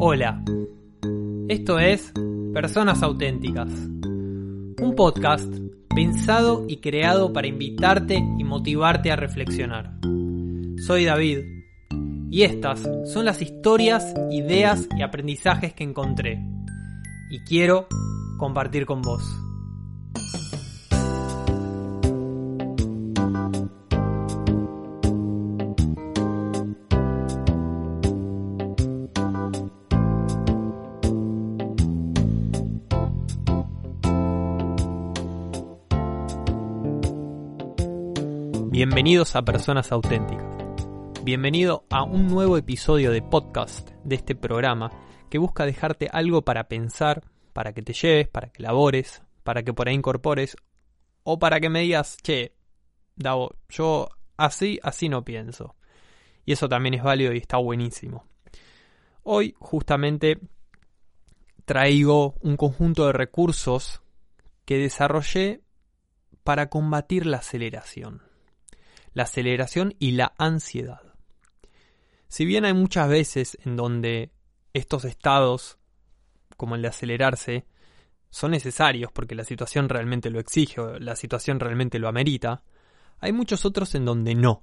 Hola, esto es Personas Auténticas, un podcast pensado y creado para invitarte y motivarte a reflexionar. Soy David y estas son las historias, ideas y aprendizajes que encontré y quiero compartir con vos. Bienvenidos a Personas Auténticas. Bienvenido a un nuevo episodio de podcast de este programa que busca dejarte algo para pensar, para que te lleves, para que labores, para que por ahí incorpores o para que me digas, che, Davo, yo así, así no pienso. Y eso también es válido y está buenísimo. Hoy justamente traigo un conjunto de recursos que desarrollé para combatir la aceleración la aceleración y la ansiedad. Si bien hay muchas veces en donde estos estados, como el de acelerarse, son necesarios porque la situación realmente lo exige o la situación realmente lo amerita, hay muchos otros en donde no.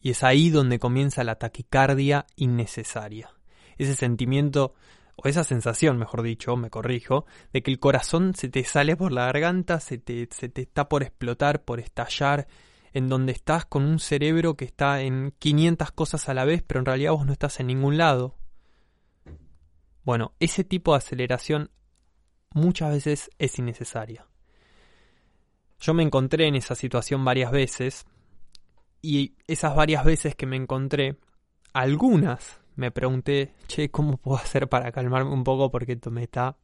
Y es ahí donde comienza la taquicardia innecesaria. Ese sentimiento, o esa sensación, mejor dicho, me corrijo, de que el corazón se te sale por la garganta, se te, se te está por explotar, por estallar, en donde estás con un cerebro que está en 500 cosas a la vez, pero en realidad vos no estás en ningún lado. Bueno, ese tipo de aceleración muchas veces es innecesaria. Yo me encontré en esa situación varias veces y esas varias veces que me encontré, algunas me pregunté, che, ¿cómo puedo hacer para calmarme un poco? Porque esto me está,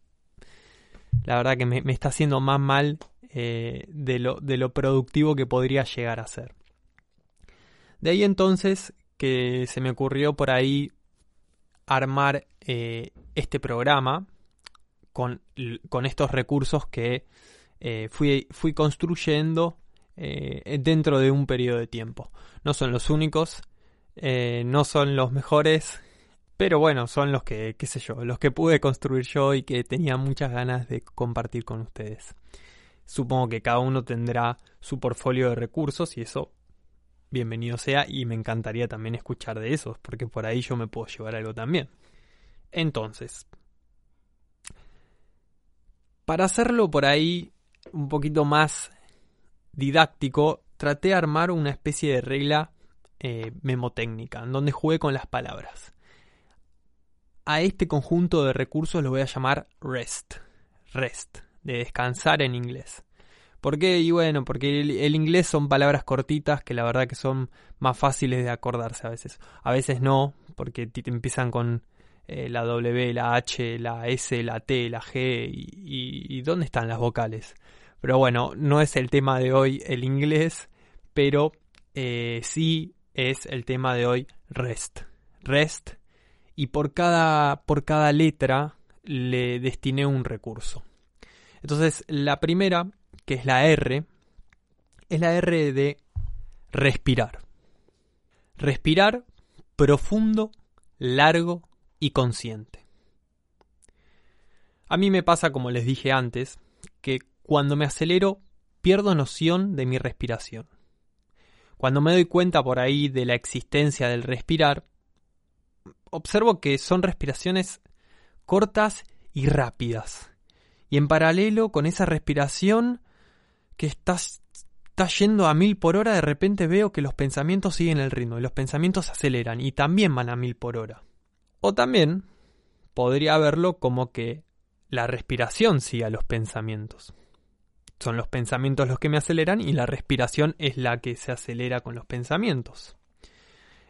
la verdad que me, me está haciendo más mal eh, de, lo, de lo productivo que podría llegar a ser. De ahí entonces que se me ocurrió por ahí armar eh, este programa con, con, estos recursos que eh, fui, fui, construyendo dentro de un periodo de tiempo. No son los únicos, no son los mejores, pero bueno, son los que, qué sé yo, los que pude construir yo y que tenía muchas ganas de compartir con ustedes. Supongo que cada uno tendrá su portfolio de recursos y eso bienvenido sea y me encantaría también escuchar de esos porque por ahí yo me puedo llevar algo también. Entonces, para hacerlo por ahí un poquito más didáctico, traté de armar una especie de regla eh, memotécnica en donde jugué con las palabras. A este conjunto de recursos lo voy a llamar REST. REST de descansar en inglés. ¿Por qué? Y bueno, porque el, inglés son palabras cortitas que la verdad que son más fáciles de acordarse a veces. A veces no, porque te empiezan con eh, la W, la H, la S, la T, la G y, ¿dónde están las vocales? Pero bueno, no es el tema de hoy el inglés, pero eh, sí es el tema de hoy REST. REST y por cada, por cada letra le destiné un recurso. Entonces, la primera, que es la R, es la R de respirar. Respirar profundo, largo y consciente. A mí me pasa, como les dije antes, que cuando me acelero pierdo noción de mi respiración. Cuando me doy cuenta por ahí de la existencia del respirar, observo que son respiraciones cortas y rápidas, y en paralelo con esa respiración que estás, está yendo a mil por hora, de repente veo que los pensamientos siguen el ritmo y los pensamientos aceleran y también van a mil por hora. O también podría verlo como que la respiración sigue a los pensamientos. Son los pensamientos los que me aceleran y la respiración es la que se acelera con los pensamientos.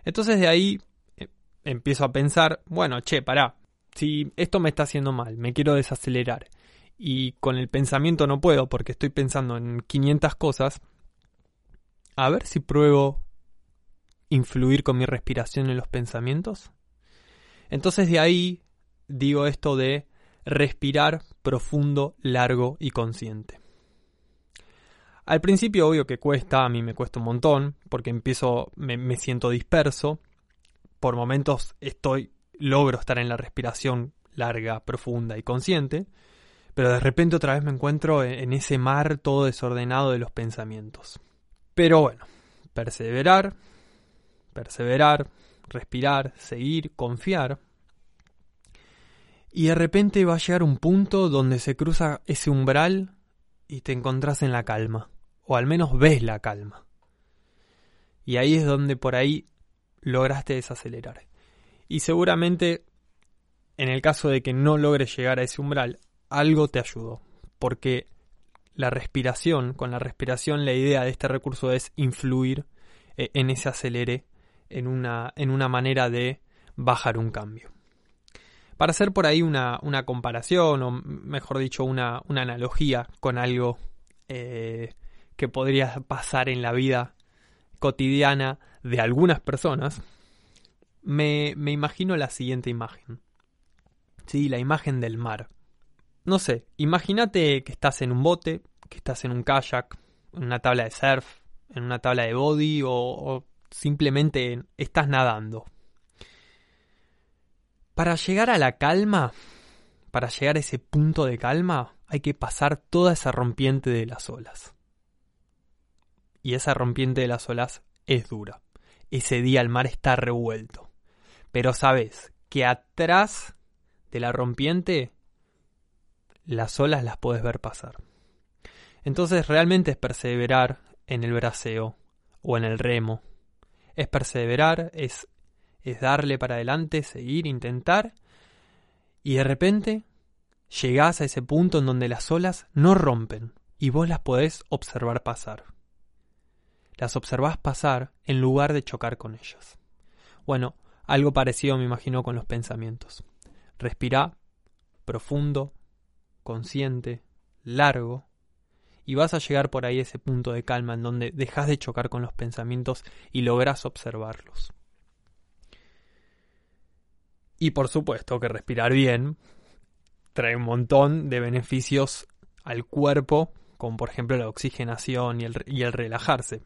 Entonces de ahí eh, empiezo a pensar, bueno, che, pará, si esto me está haciendo mal, me quiero desacelerar y con el pensamiento no puedo porque estoy pensando en 500 cosas, a ver si pruebo influir con mi respiración en los pensamientos. Entonces de ahí digo esto de respirar profundo, largo y consciente. Al principio obvio que cuesta, a mí me cuesta un montón, porque empiezo, me, me siento disperso, por momentos estoy logro estar en la respiración larga, profunda y consciente, pero de repente otra vez me encuentro en ese mar todo desordenado de los pensamientos. Pero bueno, perseverar, perseverar, respirar, seguir, confiar. Y de repente va a llegar un punto donde se cruza ese umbral y te encontrás en la calma, o al menos ves la calma. Y ahí es donde por ahí lograste desacelerar. Y seguramente, en el caso de que no logres llegar a ese umbral, algo te ayudó. Porque la respiración, con la respiración la idea de este recurso es influir eh, en ese acelere, en una, en una manera de bajar un cambio. Para hacer por ahí una, una comparación, o mejor dicho, una, una analogía con algo eh, que podría pasar en la vida cotidiana de algunas personas, me, me imagino la siguiente imagen. Sí, la imagen del mar. No sé, imagínate que estás en un bote, que estás en un kayak, en una tabla de surf, en una tabla de body o, o simplemente estás nadando. Para llegar a la calma, para llegar a ese punto de calma, hay que pasar toda esa rompiente de las olas. Y esa rompiente de las olas es dura. Ese día el mar está revuelto. Pero sabes que atrás de la rompiente las olas las puedes ver pasar. Entonces realmente es perseverar en el braceo o en el remo. Es perseverar, es, es darle para adelante, seguir, intentar. Y de repente llegás a ese punto en donde las olas no rompen y vos las podés observar pasar las observás pasar en lugar de chocar con ellas. Bueno, algo parecido me imagino con los pensamientos. Respira profundo, consciente, largo, y vas a llegar por ahí a ese punto de calma en donde dejas de chocar con los pensamientos y logras observarlos. Y por supuesto que respirar bien trae un montón de beneficios al cuerpo, como por ejemplo la oxigenación y el, y el relajarse.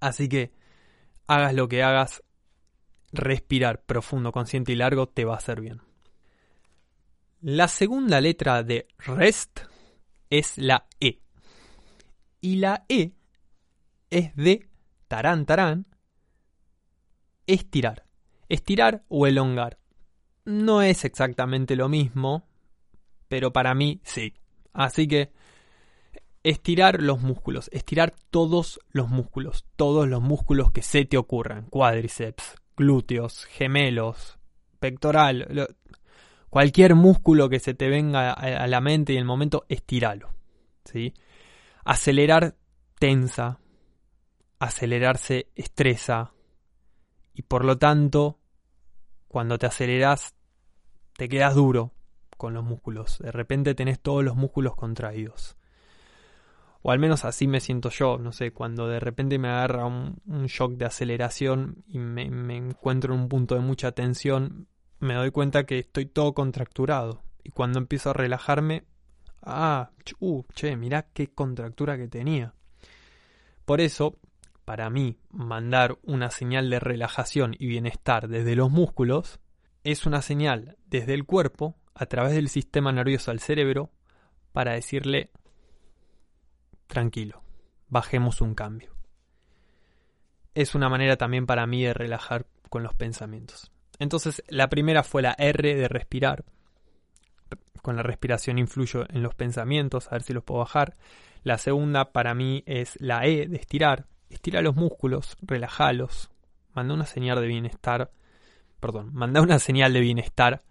Así que hagas lo que hagas, respirar profundo, consciente y largo te va a hacer bien. La segunda letra de REST es la E. Y la E es de tarán tarán, estirar. Estirar o elongar. No es exactamente lo mismo, pero para mí sí. Así que estirar los músculos, estirar todos los músculos, todos los músculos que se te ocurran, cuádriceps, glúteos, gemelos, pectoral, cualquier músculo que se te venga a la mente y en el momento, estiralo. ¿sí? Acelerar tensa, acelerarse estresa y por lo tanto, cuando te aceleras, te quedas duro con los músculos. De repente tenés todos los músculos contraídos o al menos así me siento yo, no sé, cuando de repente me agarra un, shock de aceleración y me, encuentro en un punto de mucha tensión, me doy cuenta que estoy todo contracturado. Y cuando empiezo a relajarme, ah, uh, che, mirá qué contractura que tenía. Por eso, para mí, mandar una señal de relajación y bienestar desde los músculos es una señal desde el cuerpo, a través del sistema nervioso al cerebro, para decirle tranquilo, bajemos un cambio. Es una manera también para mí de relajar con los pensamientos. Entonces, la primera fue la R de respirar. Con la respiración influyo en los pensamientos, a ver si los puedo bajar. La segunda para mí es la E de estirar. Estira los músculos, relajalos. Manda una señal de bienestar. Perdón, manda una señal de bienestar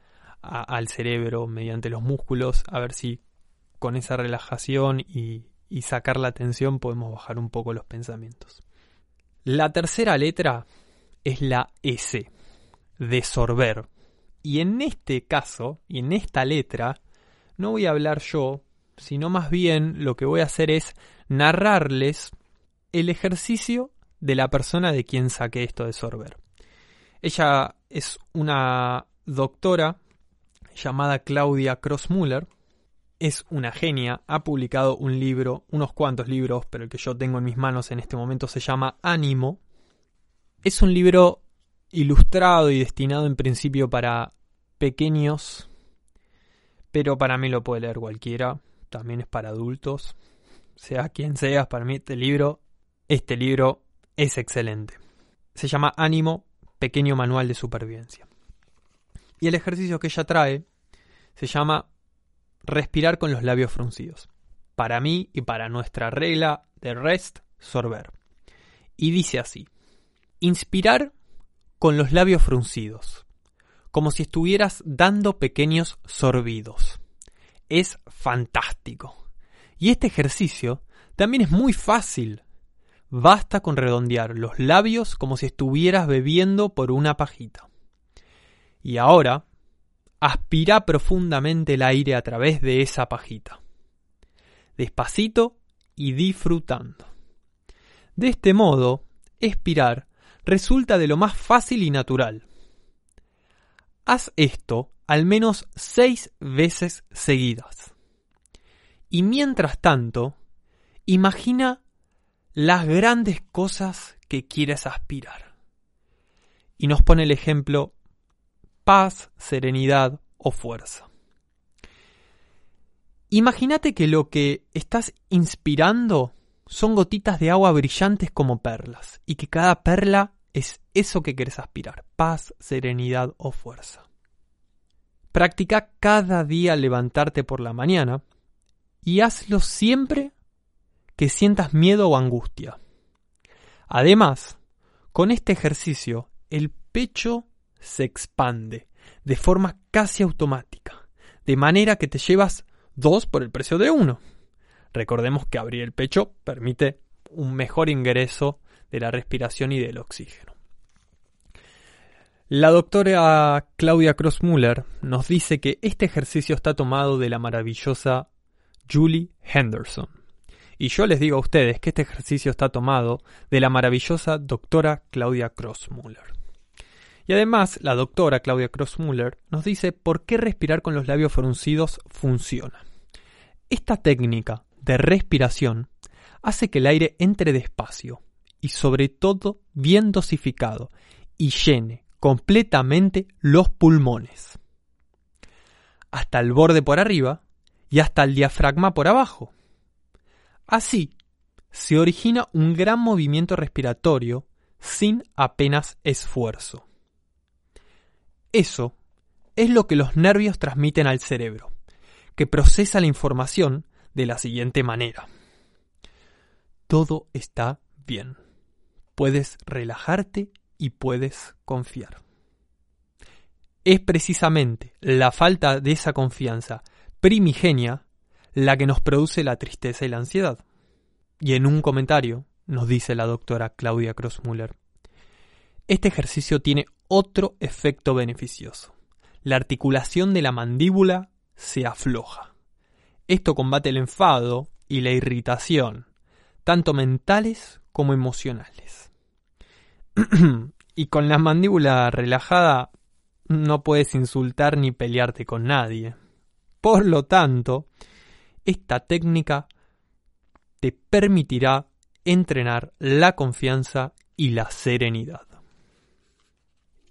al cerebro mediante los músculos. A ver si con esa relajación y, y sacar la atención podemos bajar un poco los pensamientos. La tercera letra es la S, de sorber. Y en este caso, y en esta letra, no voy a hablar yo, sino más bien lo que voy a hacer es narrarles el ejercicio de la persona de quien saqué esto de sorber. Ella es una doctora llamada Claudia Crossmuller, es una genia, ha publicado un libro, unos cuantos libros, pero el que yo tengo en mis manos en este momento se llama Ánimo. Es un libro ilustrado y destinado en principio para pequeños, pero para mí lo puede leer cualquiera, también es para adultos, sea quien sea, para mí este libro, este libro es excelente. Se llama Ánimo, pequeño manual de supervivencia. Y el ejercicio que ella trae se llama respirar con los labios fruncidos. Para mí y para nuestra regla de rest, sorber. Y dice así, inspirar con los labios fruncidos, como si estuvieras dando pequeños sorbidos. Es fantástico. Y este ejercicio también es muy fácil. Basta con redondear los labios como si estuvieras bebiendo por una pajita. Y ahora, aspira profundamente el aire a través de esa pajita. Despacito y disfrutando. De este modo, expirar resulta de lo más fácil y natural. Haz esto al menos seis veces seguidas. Y mientras tanto, imagina las grandes cosas que quieres aspirar. Y nos pone el ejemplo paz, serenidad o fuerza. Imagínate que lo que estás inspirando son gotitas de agua brillantes como perlas, y que cada perla es eso que quieres aspirar, paz, serenidad o fuerza. Practica cada día levantarte por la mañana y hazlo siempre que sientas miedo o angustia. Además, con este ejercicio, el pecho se expande de forma casi automática, de manera que te llevas dos por el precio de uno. Recordemos que abrir el pecho permite un mejor ingreso de la respiración y del oxígeno. La doctora Claudia Crossmuller nos dice que este ejercicio está tomado de la maravillosa Julie Henderson. Y yo les digo a ustedes que este ejercicio está tomado de la maravillosa doctora Claudia Crossmuller. Y además, la doctora Claudia Crossmuller nos dice por qué respirar con los labios fruncidos funciona. Esta técnica de respiración hace que el aire entre despacio y sobre todo bien dosificado y llene completamente los pulmones. Hasta el borde por arriba y hasta el diafragma por abajo. Así, se origina un gran movimiento respiratorio sin apenas esfuerzo. Eso es lo que los nervios transmiten al cerebro, que procesa la información de la siguiente manera. Todo está bien. Puedes relajarte y puedes confiar. Es precisamente la falta de esa confianza primigenia la que nos produce la tristeza y la ansiedad. Y en un comentario nos dice la doctora Claudia Crossmuller, este ejercicio tiene otro efecto beneficioso. La articulación de la mandíbula se afloja. Esto combate el enfado y la irritación, tanto mentales como emocionales. y con la mandíbula relajada no puedes insultar ni pelearte con nadie. Por lo tanto, esta técnica te permitirá entrenar la confianza y la serenidad.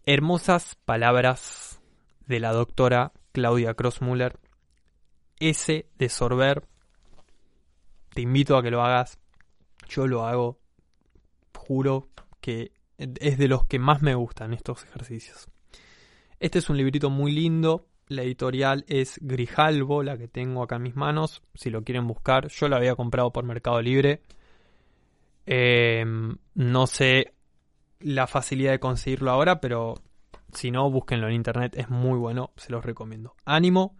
Hermosas palabras de la doctora Claudia Crossmuller. Ese de sorber, te invito a que lo hagas. Yo lo hago. Juro que es de los que más me gustan estos ejercicios. Este es un librito muy lindo. La editorial es Grijalvo, la que tengo acá en mis manos. Si lo quieren buscar, yo lo había comprado por Mercado Libre. Em, no sé la facilidad de conseguirlo ahora, pero si no, búsquenlo en internet, es muy bueno, se los recomiendo. Ánimo,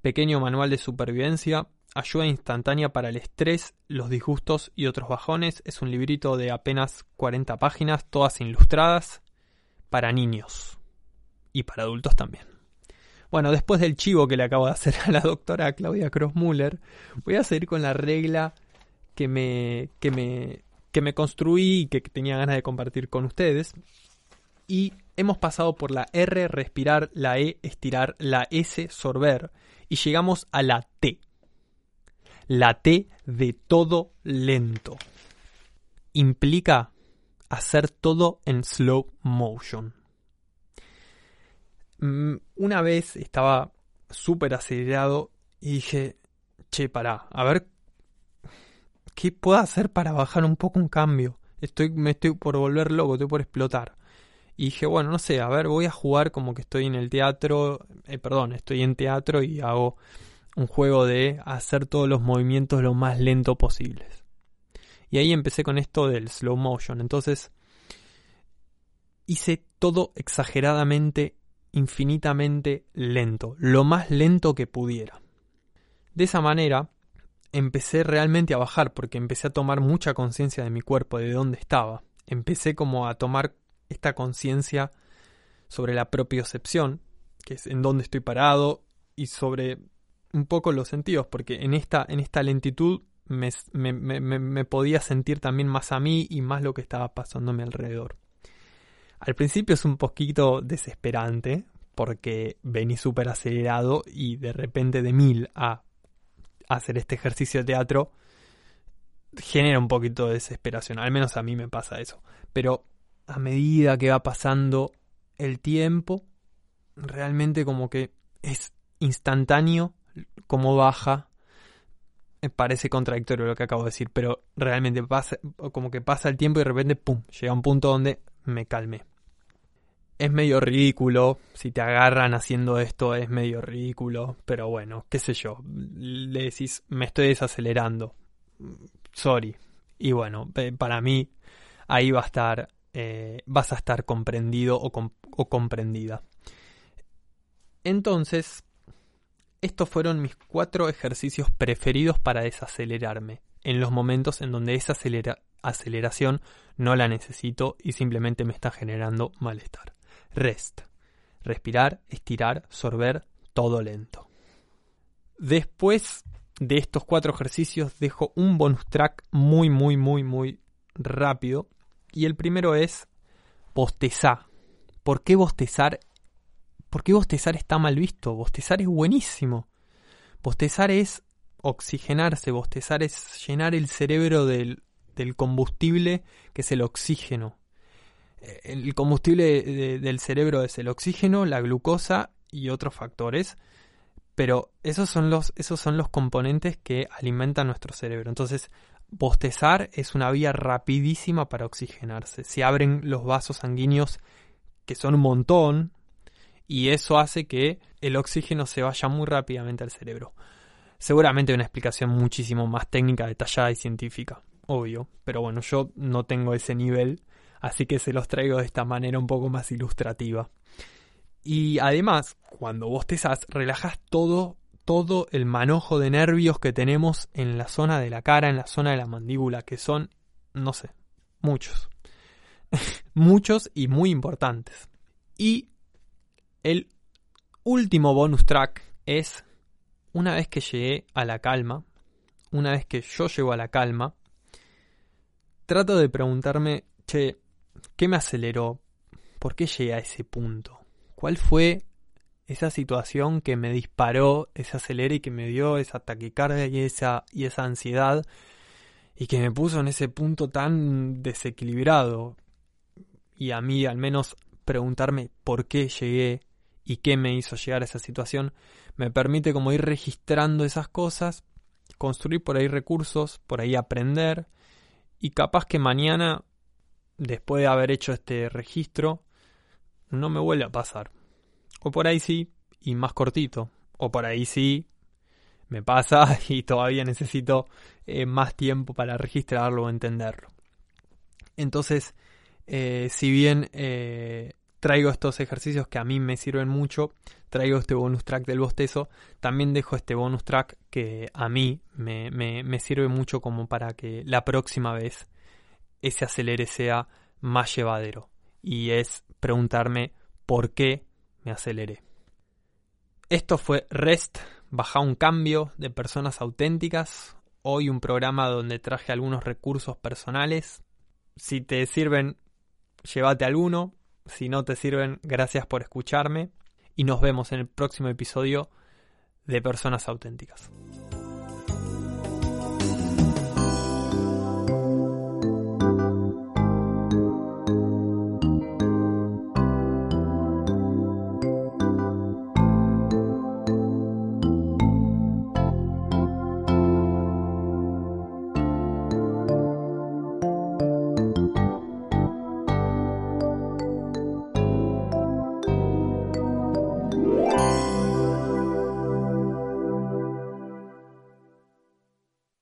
pequeño manual de supervivencia, ayuda instantánea para el estrés, los disgustos y otros bajones. Es un librito de apenas 40 páginas, todas ilustradas, para niños y para adultos también. Bueno, después del chivo que le acabo de hacer a la doctora Claudia Crossmuller, voy a seguir con la regla que me, que me que me construí y que tenía ganas de compartir con ustedes. Y hemos pasado por la R, respirar, la E, estirar, la S, sorber, y llegamos a la T. La T de todo lento. Implica hacer todo en slow motion. mm, una vez estaba súper acelerado y dije, che, pará, a ver, ¿qué puedo hacer para bajar un poco un cambio? Estoy, me estoy por volver loco, estoy por explotar. Y dije, bueno, no sé, a ver, voy a jugar como que estoy en el teatro, eh, perdón, estoy en teatro y hago un juego de hacer todos los movimientos lo más lento posibles. Y ahí empecé con esto del slow motion. Entonces, hice todo exageradamente, infinitamente lento, lo más lento que pudiera. De esa manera, empecé realmente a bajar porque empecé a tomar mucha conciencia de mi cuerpo, de dónde estaba. Empecé como a tomar esta conciencia sobre la propiocepción, que es en dónde estoy parado, y sobre un poco los sentidos, porque en esta, en esta lentitud me, me, podía sentir también más a mí y más lo que estaba pasándome alrededor. Al principio es un poquito desesperante, porque vení súper acelerado y de repente de mil a hacer este ejercicio de teatro genera un poquito de desesperación, al menos a mí me pasa eso. Pero a medida que va pasando el tiempo, realmente como que es instantáneo como baja. Me parece contradictorio lo que acabo de decir, pero realmente pasa, como que pasa el tiempo y de repente, pum, llega un punto donde me calmé. Es medio ridículo, si te agarran haciendo esto es medio ridículo, pero bueno, qué sé yo, le decís, me estoy desacelerando, sorry. Y bueno, para mí ahí va a estar eh, vas a estar comprendido o comprendida. Entonces, estos fueron mis cuatro ejercicios preferidos para desacelerarme, en los momentos en donde esa aceleración no la necesito y simplemente me está generando malestar. Rest. Respirar, estirar, sorber, todo lento. Después de estos cuatro ejercicios dejo un bonus track muy, muy, muy, muy rápido y el primero es bostezar. ¿Por qué bostezar? ¿Por qué bostezar está mal visto? Bostezar es buenísimo. Bostezar es oxigenarse, bostezar es llenar el cerebro del, del combustible que es el oxígeno. Eh, el combustible del cerebro es el oxígeno, la glucosa y otros factores. Pero esos son los, esos son los componentes que alimentan nuestro cerebro. Entonces, Bostezar es una vía rapidísima para oxigenarse. Se abren los vasos sanguíneos, que son un montón, y eso hace que el oxígeno se vaya muy rápidamente al cerebro. Seguramente una explicación muchísimo más técnica, detallada y científica, obvio, pero bueno, yo no tengo ese nivel, así que se los traigo de esta manera un poco más ilustrativa. Y además, cuando bostezas, relajas todo todo el manojo de nervios que tenemos en la zona de la cara, en la zona de la mandíbula, que son, no sé, muchos. muchos y muy importantes. Y el último bonus track es, una vez que llegué a la calma, una vez que yo llego a la calma, trato de preguntarme, che, ¿qué me aceleró? ¿Por qué llegué a ese punto? ¿Cuál fue esa situación que me disparó ese acelere y que me dio esa taquicardia y y esa ansiedad y que me puso en ese punto tan desequilibrado. Y a mí al menos preguntarme por qué llegué y qué me hizo llegar a esa situación me permite como ir registrando esas cosas, construir por ahí recursos, por ahí aprender y capaz que mañana, después de haber hecho este registro, no me vuelve a pasar. O por ahí sí, y más cortito. O por ahí sí, me pasa y todavía necesito eh, más tiempo para registrarlo o entenderlo. Entonces, eh, si bien eh, traigo estos ejercicios que a mí me sirven mucho, traigo este bonus track del bostezo, también dejo este bonus track que a mí me, me sirve mucho como para que la próxima vez ese acelere sea más llevadero. Y es preguntarme por qué me aceleré. Esto fue Rest, baja un cambio de personas auténticas. Hoy un programa donde traje algunos recursos personales. Si te sirven, llévate alguno. Si no te sirven, gracias por escucharme. Y nos vemos en el próximo episodio de Personas Auténticas.